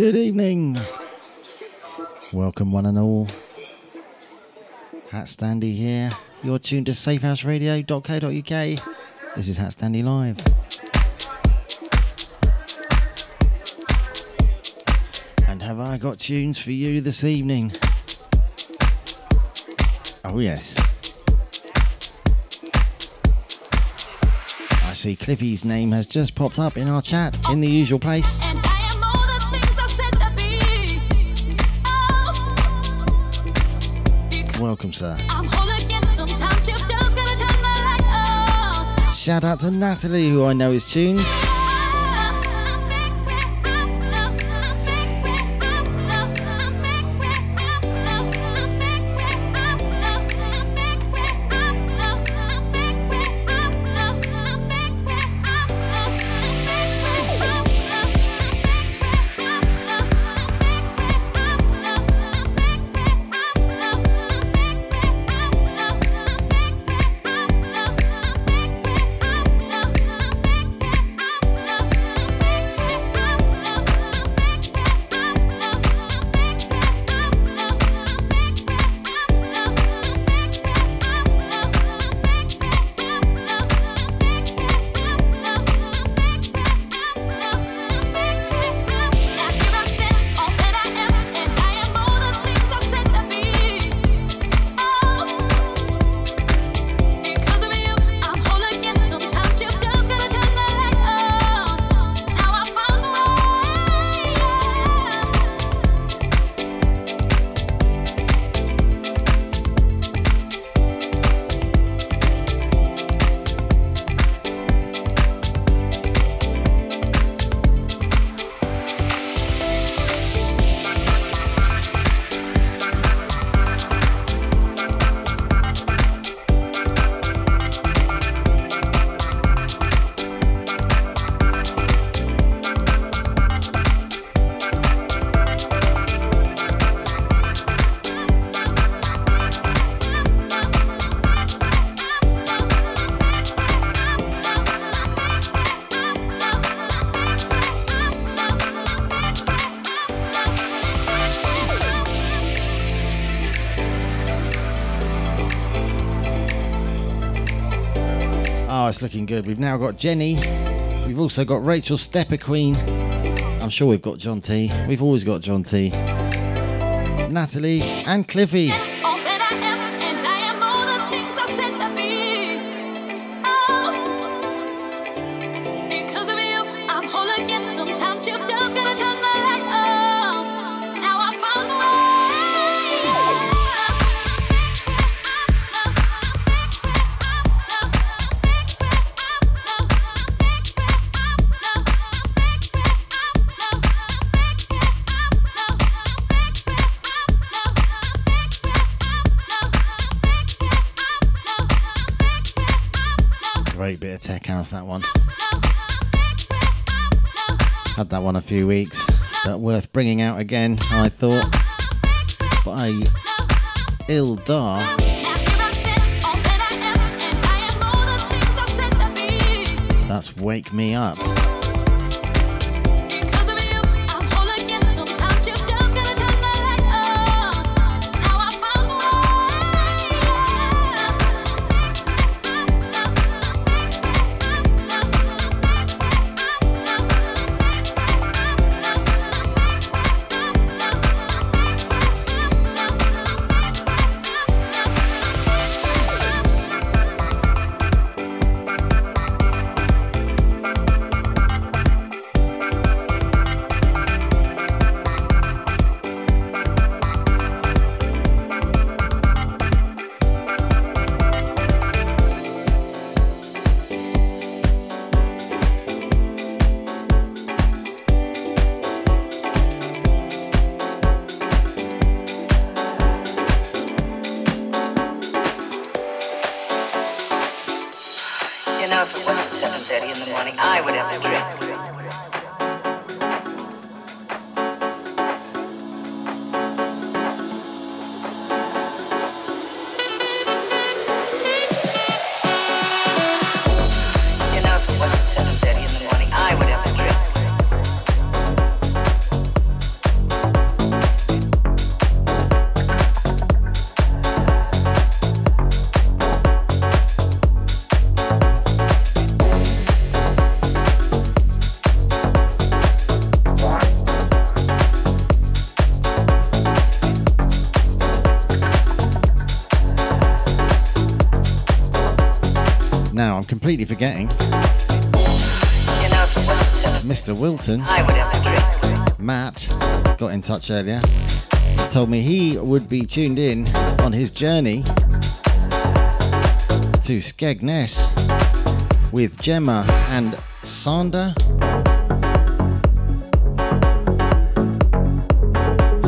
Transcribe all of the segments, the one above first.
Good evening. Welcome, one and all. HatStandy here. You're tuned to safehouseradio.co.uk. This is HatStandy Live. And have I got tunes for you this evening? Oh, yes. I see Cliffy's name has just popped up in our chat in the usual place. Welcome, sir. Shout out to Natalie, who I know is tuned. Looking good. We've now got Jenny. We've also got Rachel Stepper Queen. I'm sure we've got John T. We've always got John T. Natalie and Cliffy. That one. Had that one a few weeks, but worth bringing out again, I thought, by Il Dar. That's Wake Me Up. Completely forgetting. Mr. Wilton. I would have a drink. Matt got in touch earlier. Told me he would be tuned in on his journey to Skegness with Gemma and Sander.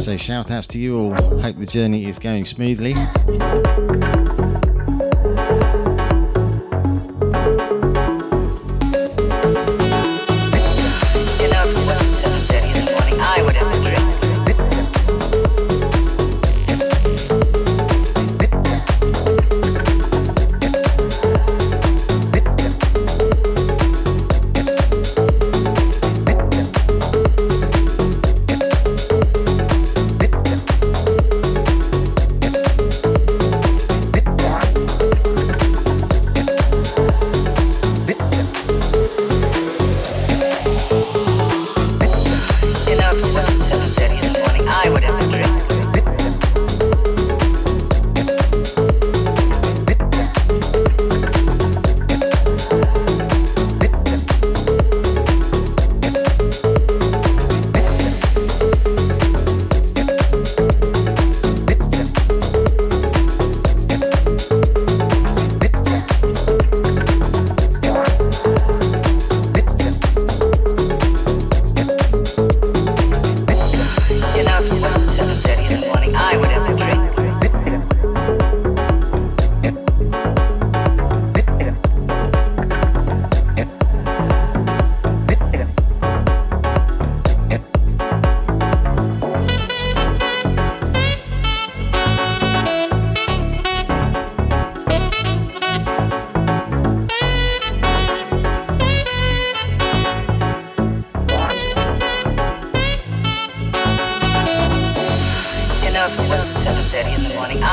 So shout outs to you all. Hope the journey is going smoothly.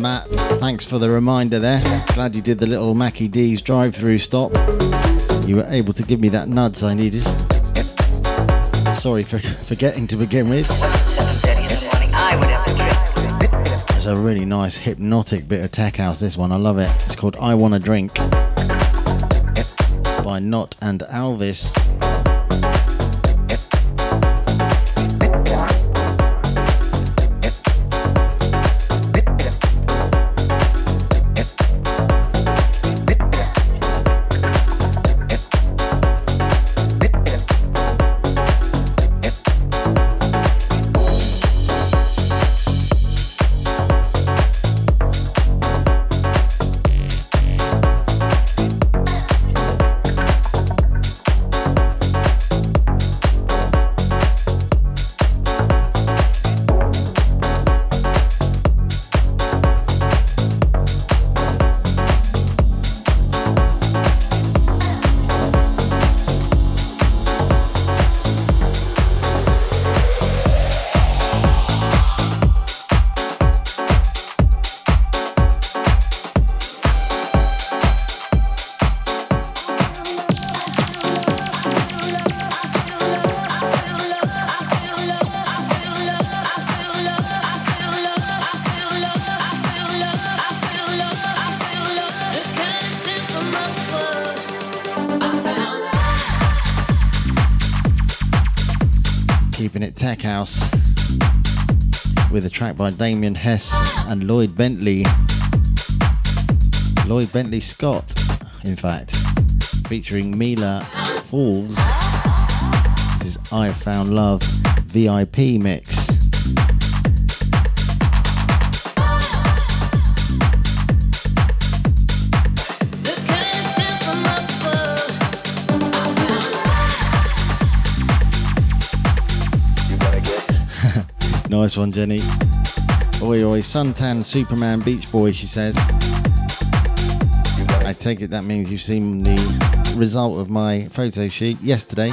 Matt. Thanks for the reminder there. Glad you did the little Mackie D's drive through stop. You were able to give me that nudge I needed. Sorry for forgetting to begin with. A. It's a really nice hypnotic bit of tech house, this one. I love it. It's called I Wanna Drink by Nott and Alvis. House with a track by Damien Hess and Lloyd Bentley. Lloyd Bentley Scott, in fact, featuring Mila Falls. This is I Found Love VIP mix. Nice one, Jenny. Oi, oi, suntan Superman Beach Boy, she says. I take it that means you've seen the result of my photo shoot yesterday.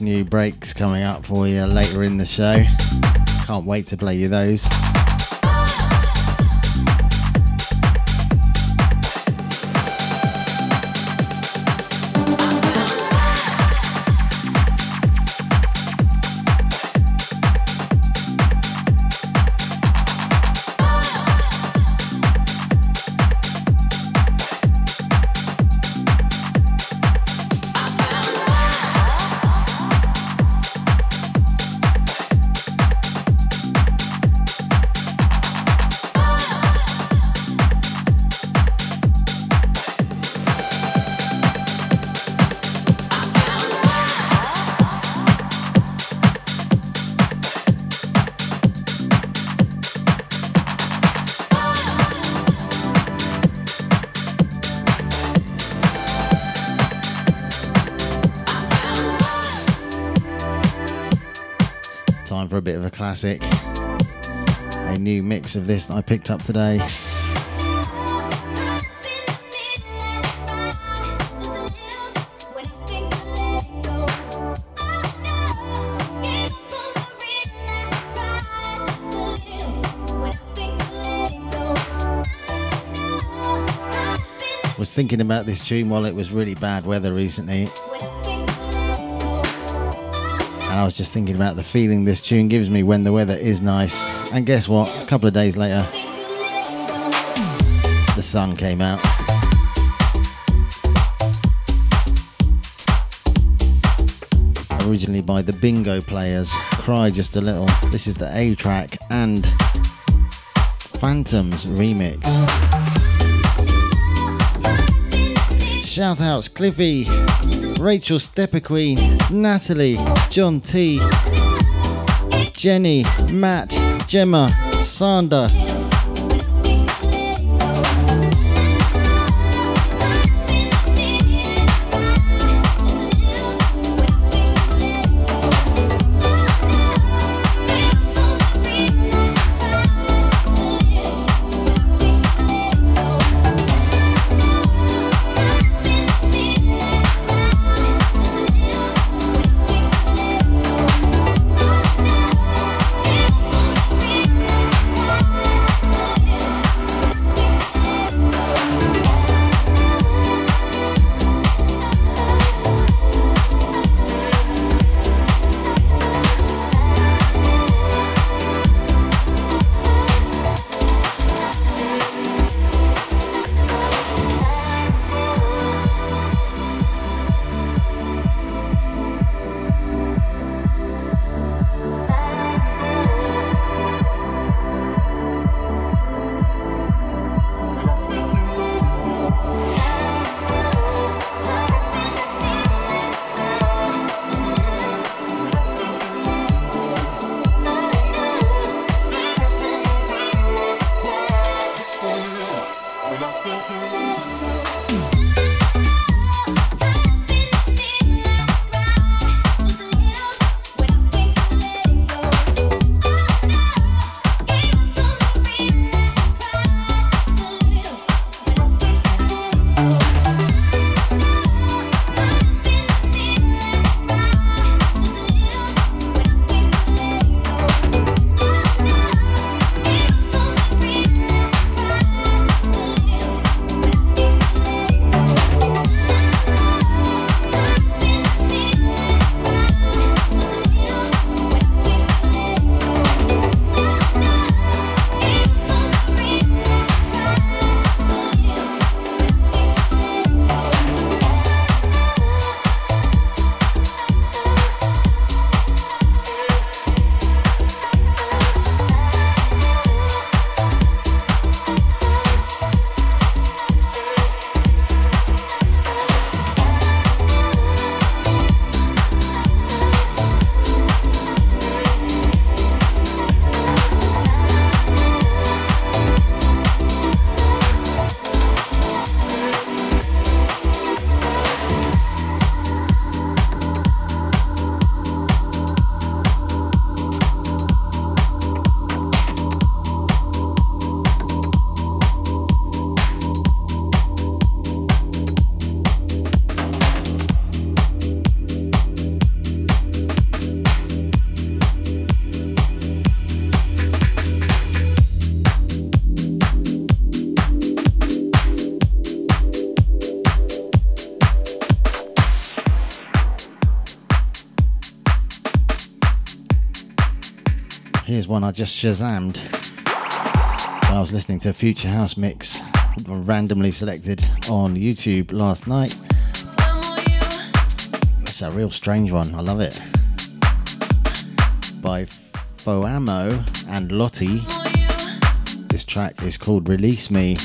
New breaks coming up for you later in the show. Can't wait to play you those. Classic. A new mix of this that I picked up today. Was thinking about this tune while it was really bad weather recently. I was just thinking about the feeling this tune gives me when the weather is nice. And guess what? A couple of days later, the sun came out. Originally by the Bingo Players, Cry Just a Little. This is the A-Trak and Phantoms remix. Shout outs, Cliffy. Rachel Stepper Queen, Natalie, John T, Jenny, Matt, Gemma, thinking. Sander, one I just shazammed when I was listening to a Future House mix randomly selected on YouTube last night. It's a real strange one, I love it. By Foamo and Lotti. This track is called Release Me.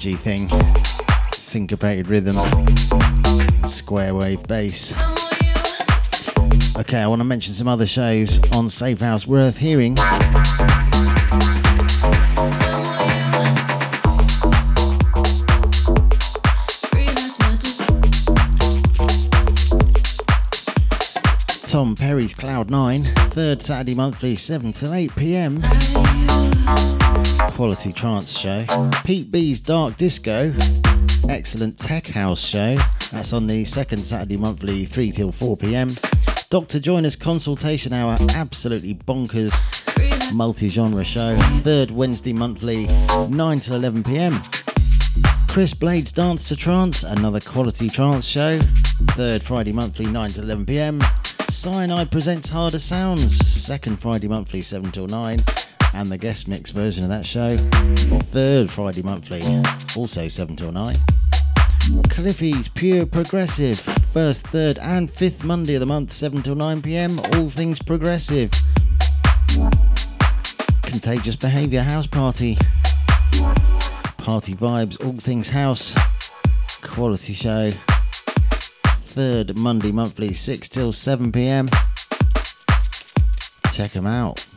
Garagey thing. Syncopated rhythm. Square wave bass. Okay, I want to mention some other shows on Safe House worth hearing. Tom Perry's Cloud9, third Saturday monthly, 7 till 8 pm. Quality trance show. Pete B's Dark Disco, excellent tech house show. That's on the second Saturday monthly, 3 till 4 pm. Dr. Joiner's consultation hour, absolutely bonkers multi genre show. Third Wednesday monthly, 9 till 11 pm. Chris Blades Dance to Trance, another quality trance show. Third Friday monthly, 9 till 11 pm. Cyanide presents Harder Sounds, second Friday monthly, 7 till 9. And the guest mix version of that show, third Friday monthly, also 7 till 9. Cliffy's Pure Progressive, first, third, and fifth Monday of the month, 7 till 9 pm. All things progressive. Contagious Behaviour House Party. Party vibes, all things house. Quality show. Third Monday monthly, 6 till 7 pm. Check them out.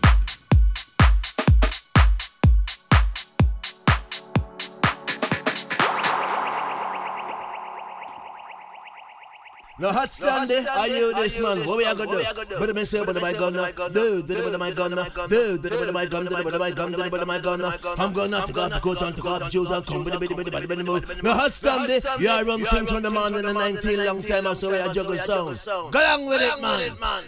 No hot stand there. Are you this man? What we are gonna do? But me say, but my gun now. Do, do the my gun now. Do, do the my gun. Do the my gun. Do the my gun now. I'm gonna to go, go down to go up shoes and come. Bidi bidi bidi bidi bidi. No hot stand there. You are run things from the man in the 19 long time. I saw we are juggle sound. Go along with it, man.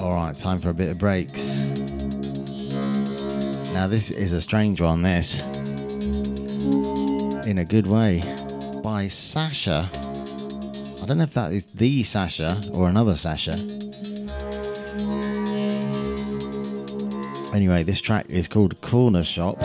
All right, time for a bit of breaks. Now, this is a strange one, this. In a good way. By Sasha. I don't know if that is the Sasha or another Sasha. Anyway, this track is called Corner Shop.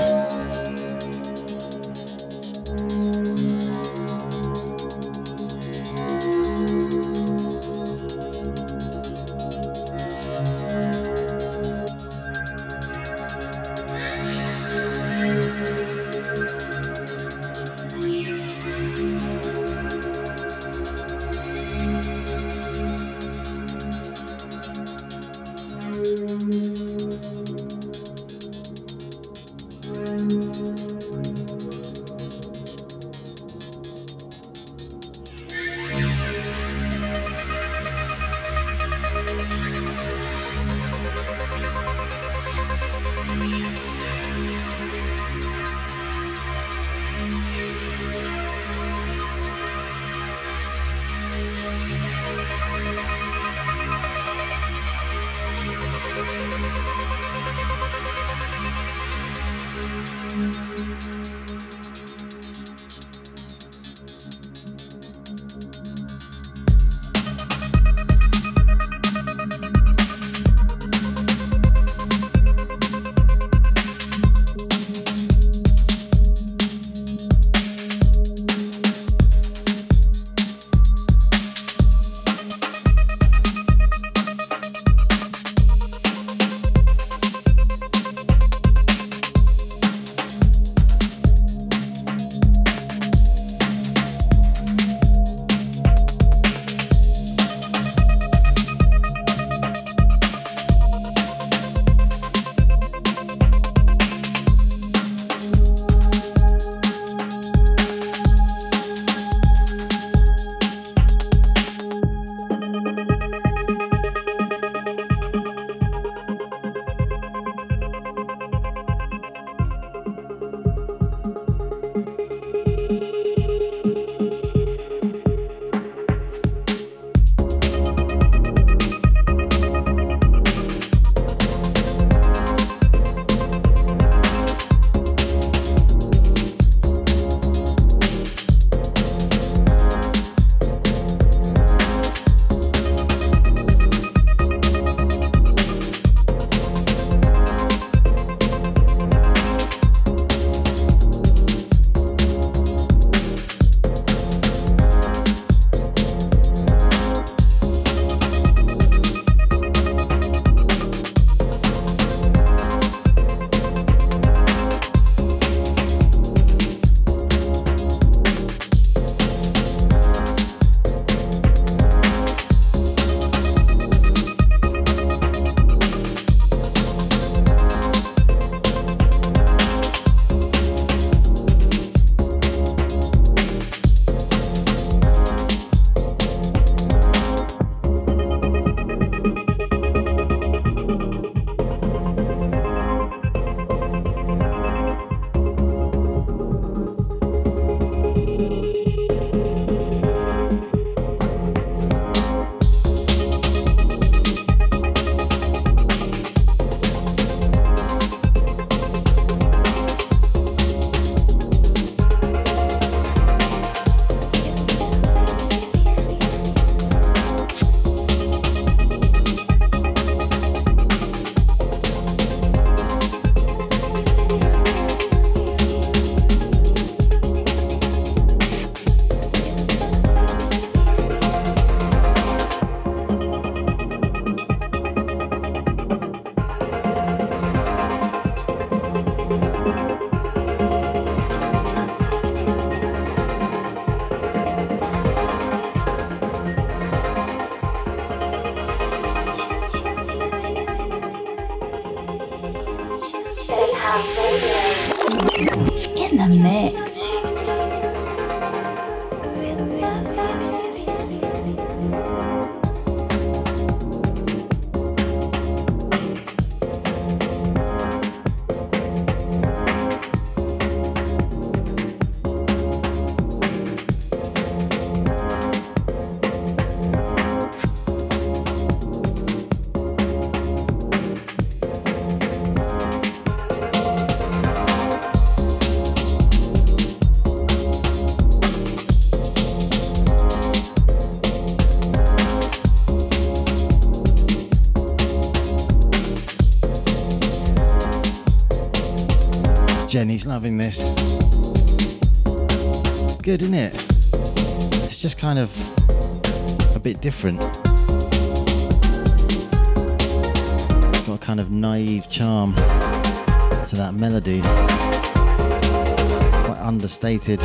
Jenny's loving this. Good, isn't it? It's just kind of a bit different. Got a kind of naive charm to that melody. Quite understated.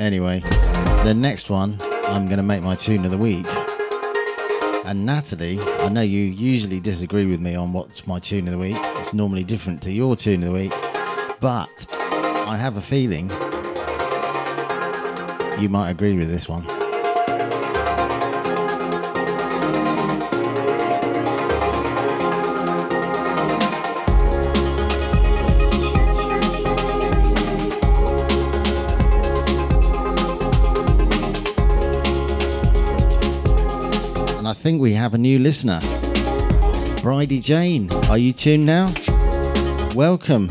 Anyway, the next one, I'm going to make my tune of the week. And Natalie, I know you usually disagree with me on what's my tune of the week. It's normally different to your tune of the week. But I have a feeling you might agree with this one. Think we have a new listener. Bridie Jane, are you tuned now? Welcome.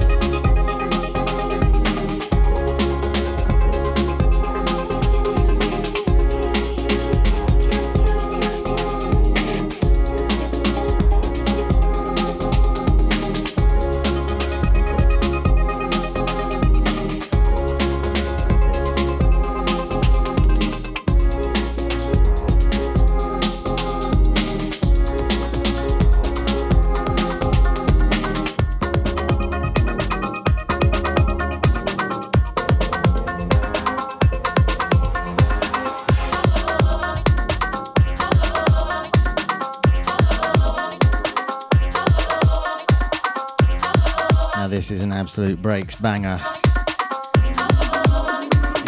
Absolute breaks banger.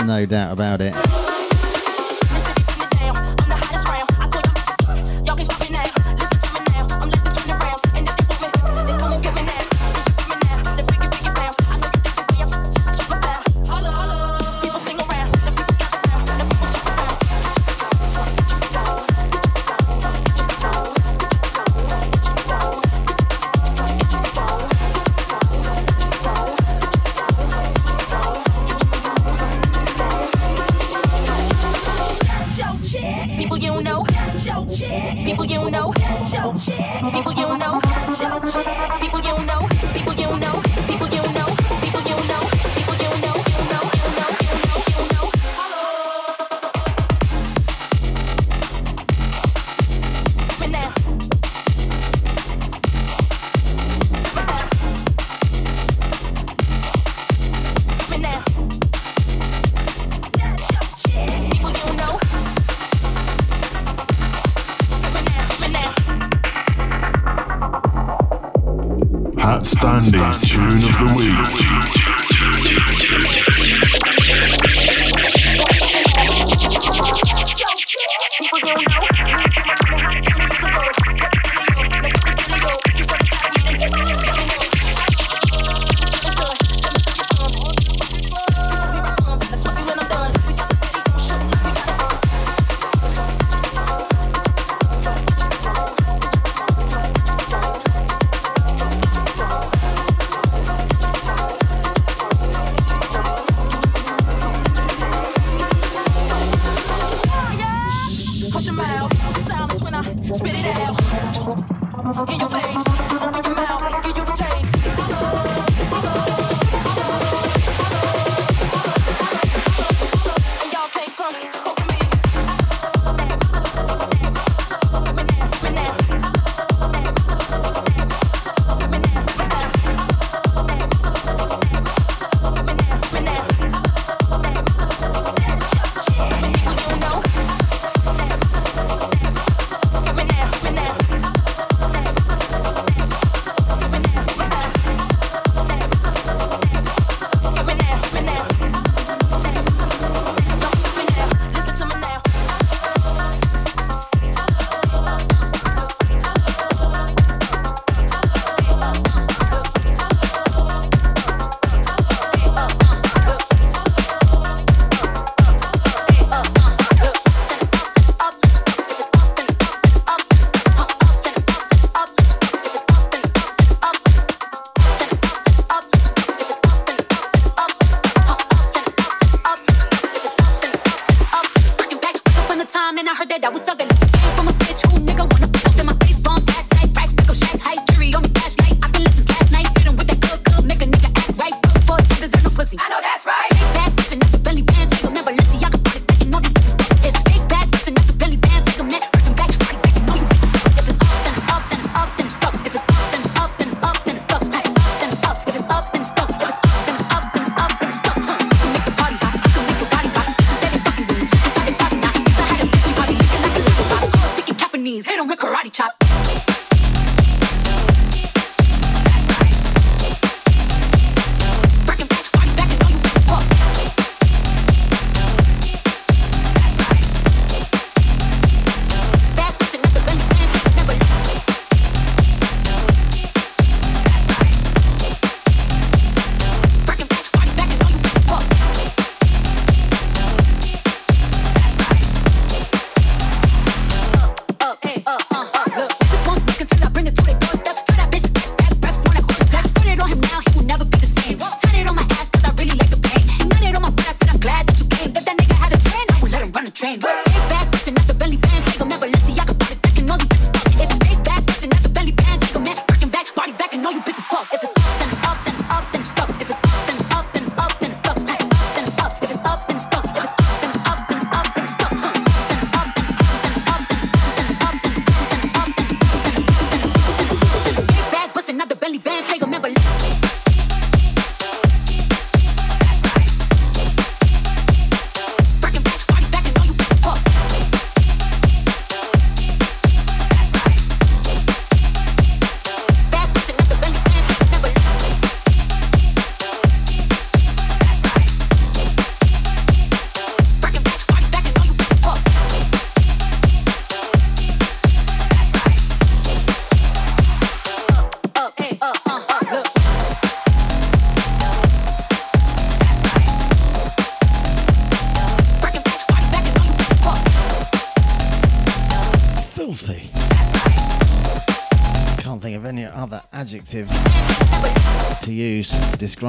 No doubt about it.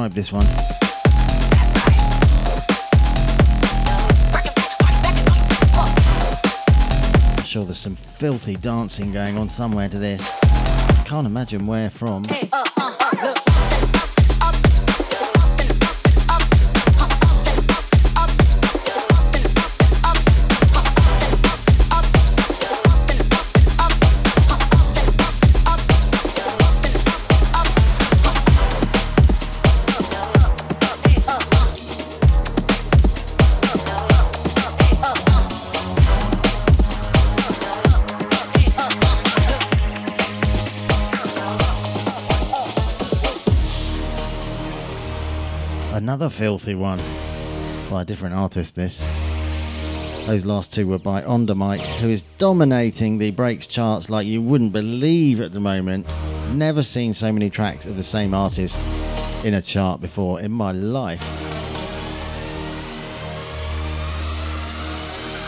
This one. I'm sure there's some filthy dancing going on somewhere to this. Can't imagine where from. Uh, Another filthy one by a different artist. This. Those last two were by Ondamike, who is dominating the breaks charts like you wouldn't believe at the moment. Never seen so many tracks of the same artist in a chart before in my life.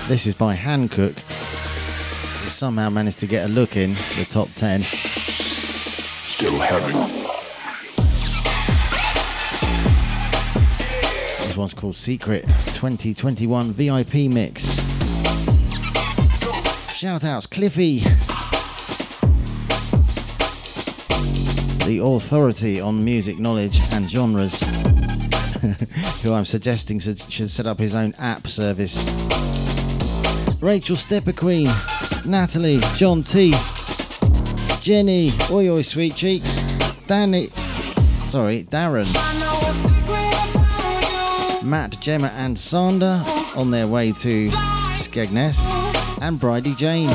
This is by Hancock, somehow managed to get a look in the top 10. Still having. This one's called Secret 2021 VIP Mix. Shout outs, Cliffy. The authority on music knowledge and genres, who I'm suggesting should, should set up his own app service. Rachel Stepper Queen, Natalie, John T, Jenny, oi oi sweet cheeks, Danny, sorry, Darren. Matt, Gemma, and Sander on their way to Skegness, and Bridie Jane.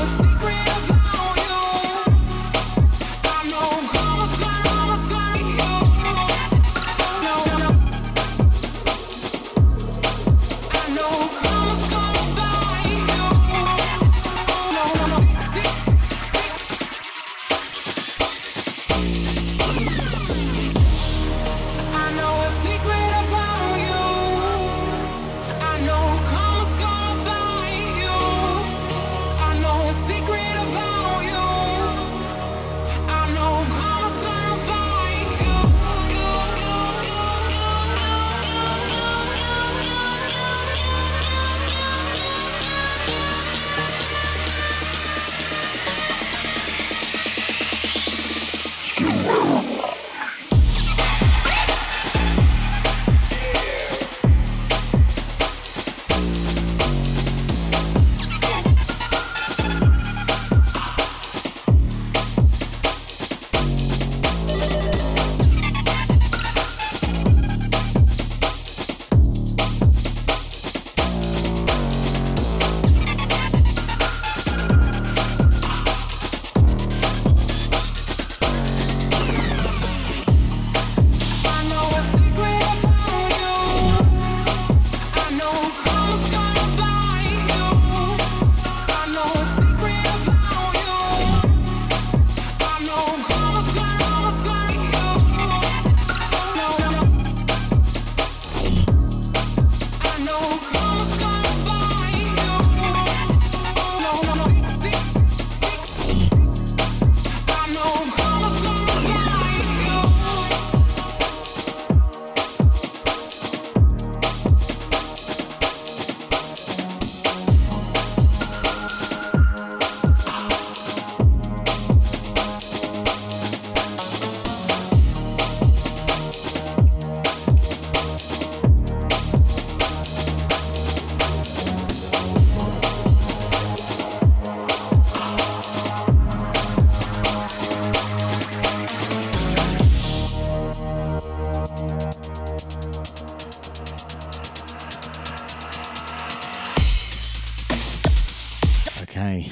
Okay.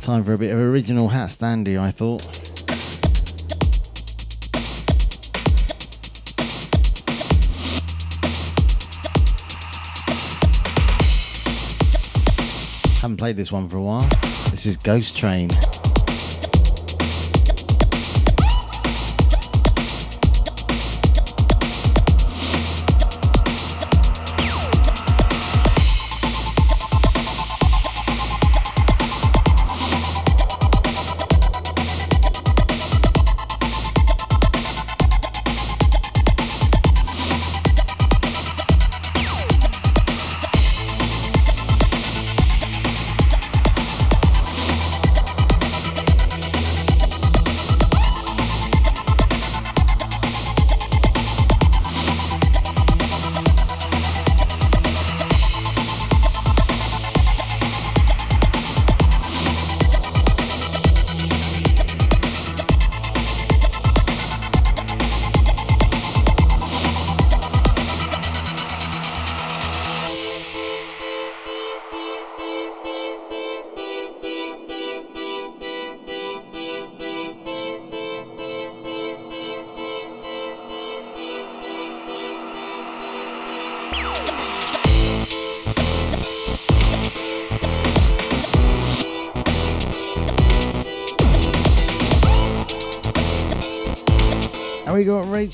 Time for a bit of original HatStandy, I thought. Haven't played this one for a while. This is Ghost Train.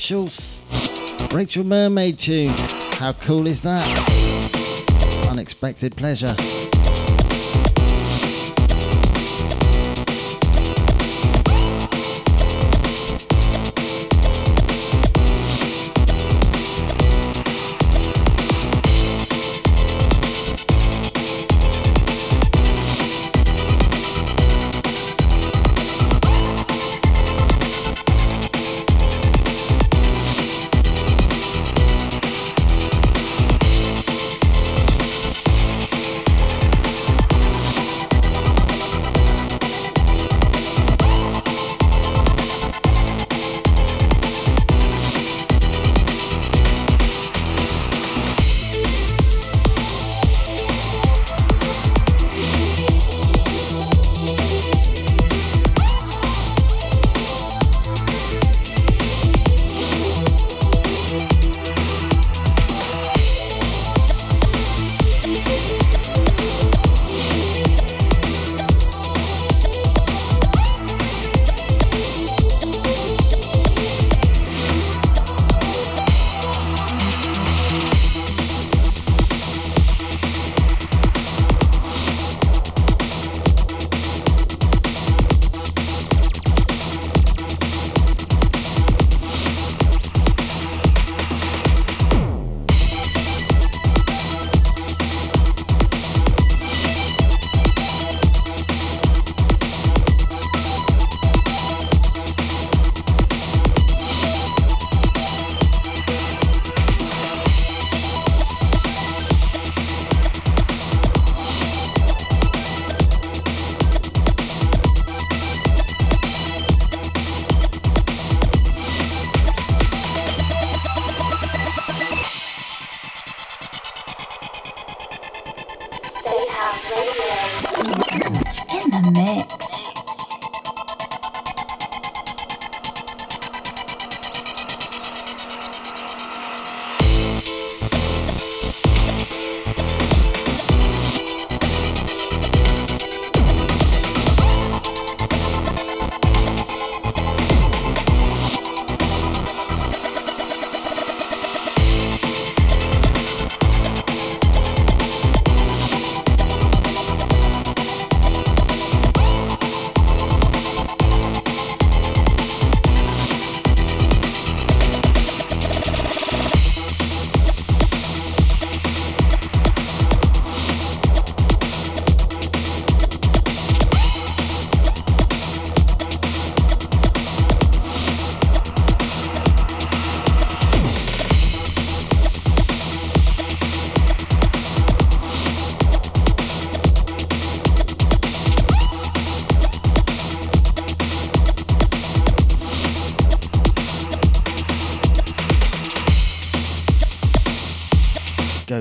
Rachel's Rachel Mermaid tune. How cool is that? Unexpected pleasure. in the mix.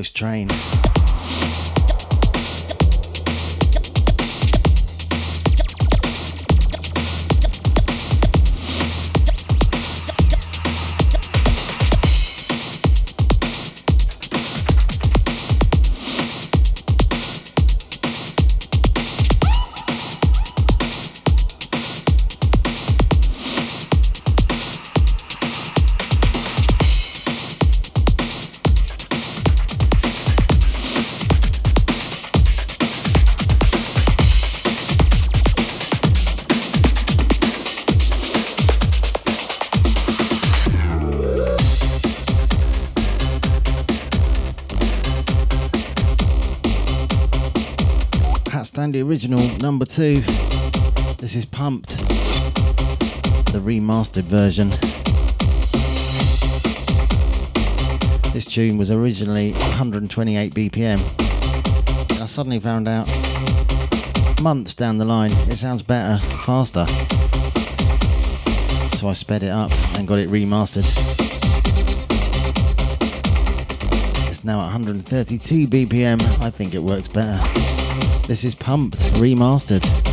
Ghost Train. The original number two. This is Pumped, the remastered version. This tune was originally 128 BPM. I suddenly found out months down the line it sounds better, faster. So I sped it up and got it remastered. It's now at 132 BPM. I think it works better. This is Pumped Remastered.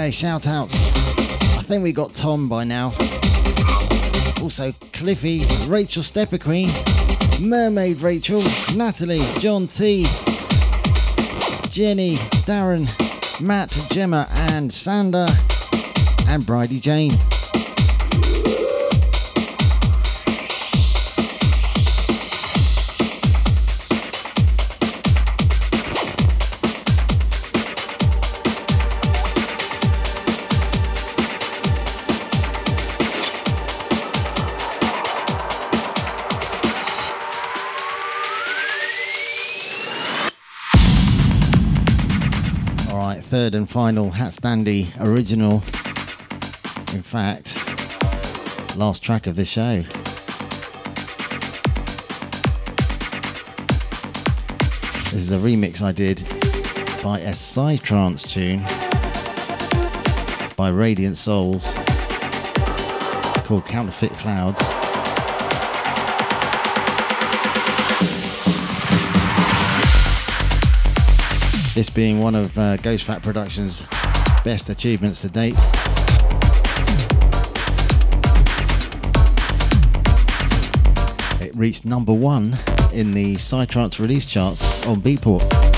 Okay, shout outs. I think we got Tom by now. Also, Cliffy, Rachel Stepper Queen, Mermaid Rachel, Natalie, John T, Jenny, Darren, Matt, Gemma, and Sander, and Bridie Jane. And final HatStandy original. In fact, last track of the show. This is a remix I did by a Psytrance tune by Radiant Soulz called Counterfit Clouds. This being one of uh, Ghost Fat Productions' best achievements to date. It reached number one in the Psytrance release charts on Beatport.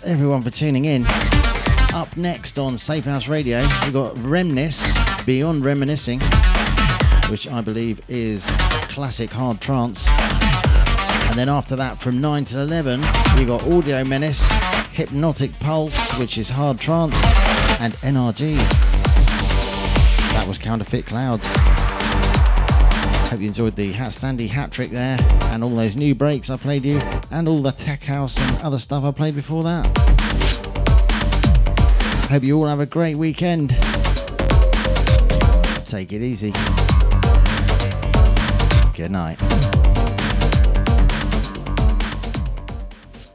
Thanks everyone for tuning in. Up next on Safehouse Radio, we've got Remnis, Beyond Reminiscing, which I believe is classic hard trance. And then after that, from 9 to 11, we've got Audio Menace, Hypnotic Pulse, which is hard trance, and NRG. That was Counterfit Clouds. Hope you enjoyed the HatStandy hat trick there, and all those new breaks I played you, and all the tech house and other stuff I played before that. Hope you all have a great weekend. Take it easy. Good night.